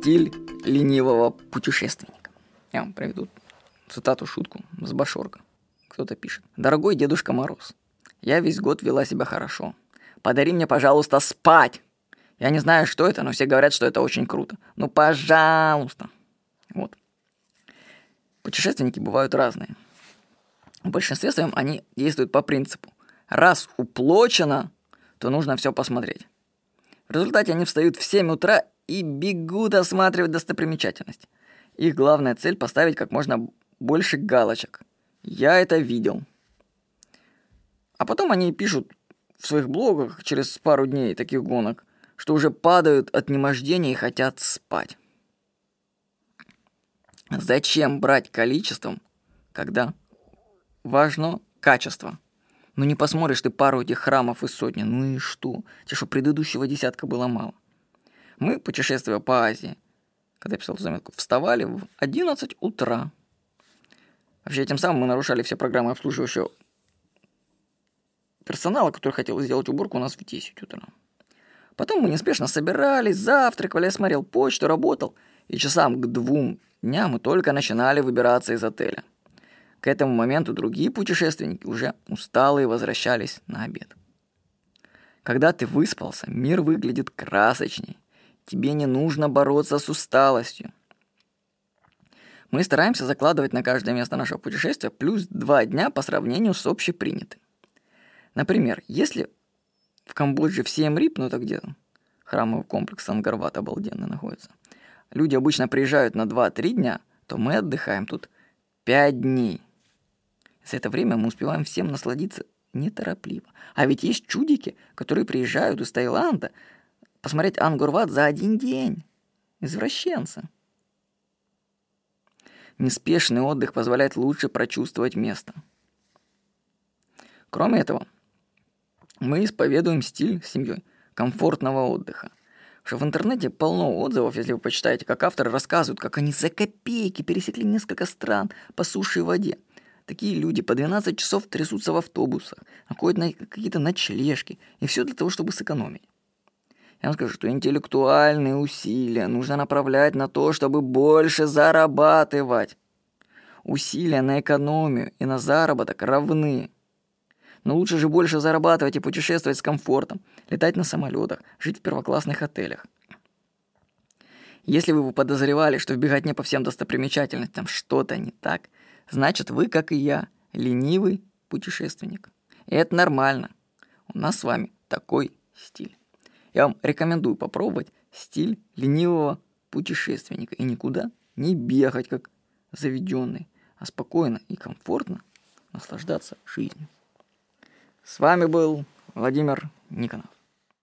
Стиль ленивого путешественника. Я вам приведу цитату, шутку с Башорка. Кто-то пишет. «Дорогой Дедушка Мороз, я весь год вела себя хорошо. Подари мне, пожалуйста, спать. Я не знаю, что это, но все говорят, что это очень круто. Ну, пожалуйста. Вот. Путешественники бывают разные. В большинстве своем они действуют по принципу. Раз уплочено, то нужно все посмотреть. В результате они встают в 7 утра и бегут осматривать достопримечательность. Их главная цель поставить как можно больше галочек. Я это видел. А потом они пишут в своих блогах через пару дней таких гонок, что уже падают от немождения и хотят спать. Зачем брать количеством, когда важно качество? Ну не посмотришь ты пару этих храмов и сотни, ну и что? Тебе что, предыдущего десятка было мало? Мы, путешествуя по Азии, когда я писал эту заметку, вставали в 11 утра. Вообще, тем самым мы нарушали все программы обслуживающего персонала, который хотел сделать уборку у нас в 10 утра. Потом мы неспешно собирались, завтракали, я смотрел почту, работал, и часам к двум дням мы только начинали выбираться из отеля. К этому моменту другие путешественники уже усталые возвращались на обед. Когда ты выспался, мир выглядит красочней. Тебе не нужно бороться с усталостью. Мы стараемся закладывать на каждое место нашего путешествия плюс два дня по сравнению с общепринятым. Например, если в Камбодже в Сием-Рип, ну это где храмовый комплекс Ангарват обалденно находится, люди обычно приезжают на 2-3 дня, то мы отдыхаем тут 5 дней. За это время мы успеваем всем насладиться неторопливо. А ведь есть чудики, которые приезжают из Таиланда посмотреть Ангурват за один день. Извращенцы. Неспешный отдых позволяет лучше прочувствовать место. Кроме этого, мы исповедуем стиль с семьей комфортного отдыха. Что в интернете полно отзывов, если вы почитаете, как авторы рассказывают, как они за копейки пересекли несколько стран по суше и воде. Такие люди по 12 часов трясутся в автобусах, находят на какие-то ночлежки, и все для того, чтобы сэкономить. Я вам скажу, что интеллектуальные усилия нужно направлять на то, чтобы больше зарабатывать. Усилия на экономию и на заработок равны. Но лучше же больше зарабатывать и путешествовать с комфортом, летать на самолетах, жить в первоклассных отелях. Если вы подозревали, что в беготне по всем достопримечательностям что-то не так, значит вы, как и я, ленивый путешественник. И это нормально. У нас с вами такой стиль. Я вам рекомендую попробовать стиль ленивого путешественника и никуда не бегать, как заведенный, а спокойно и комфортно наслаждаться жизнью. С вами был Владимир Никонов.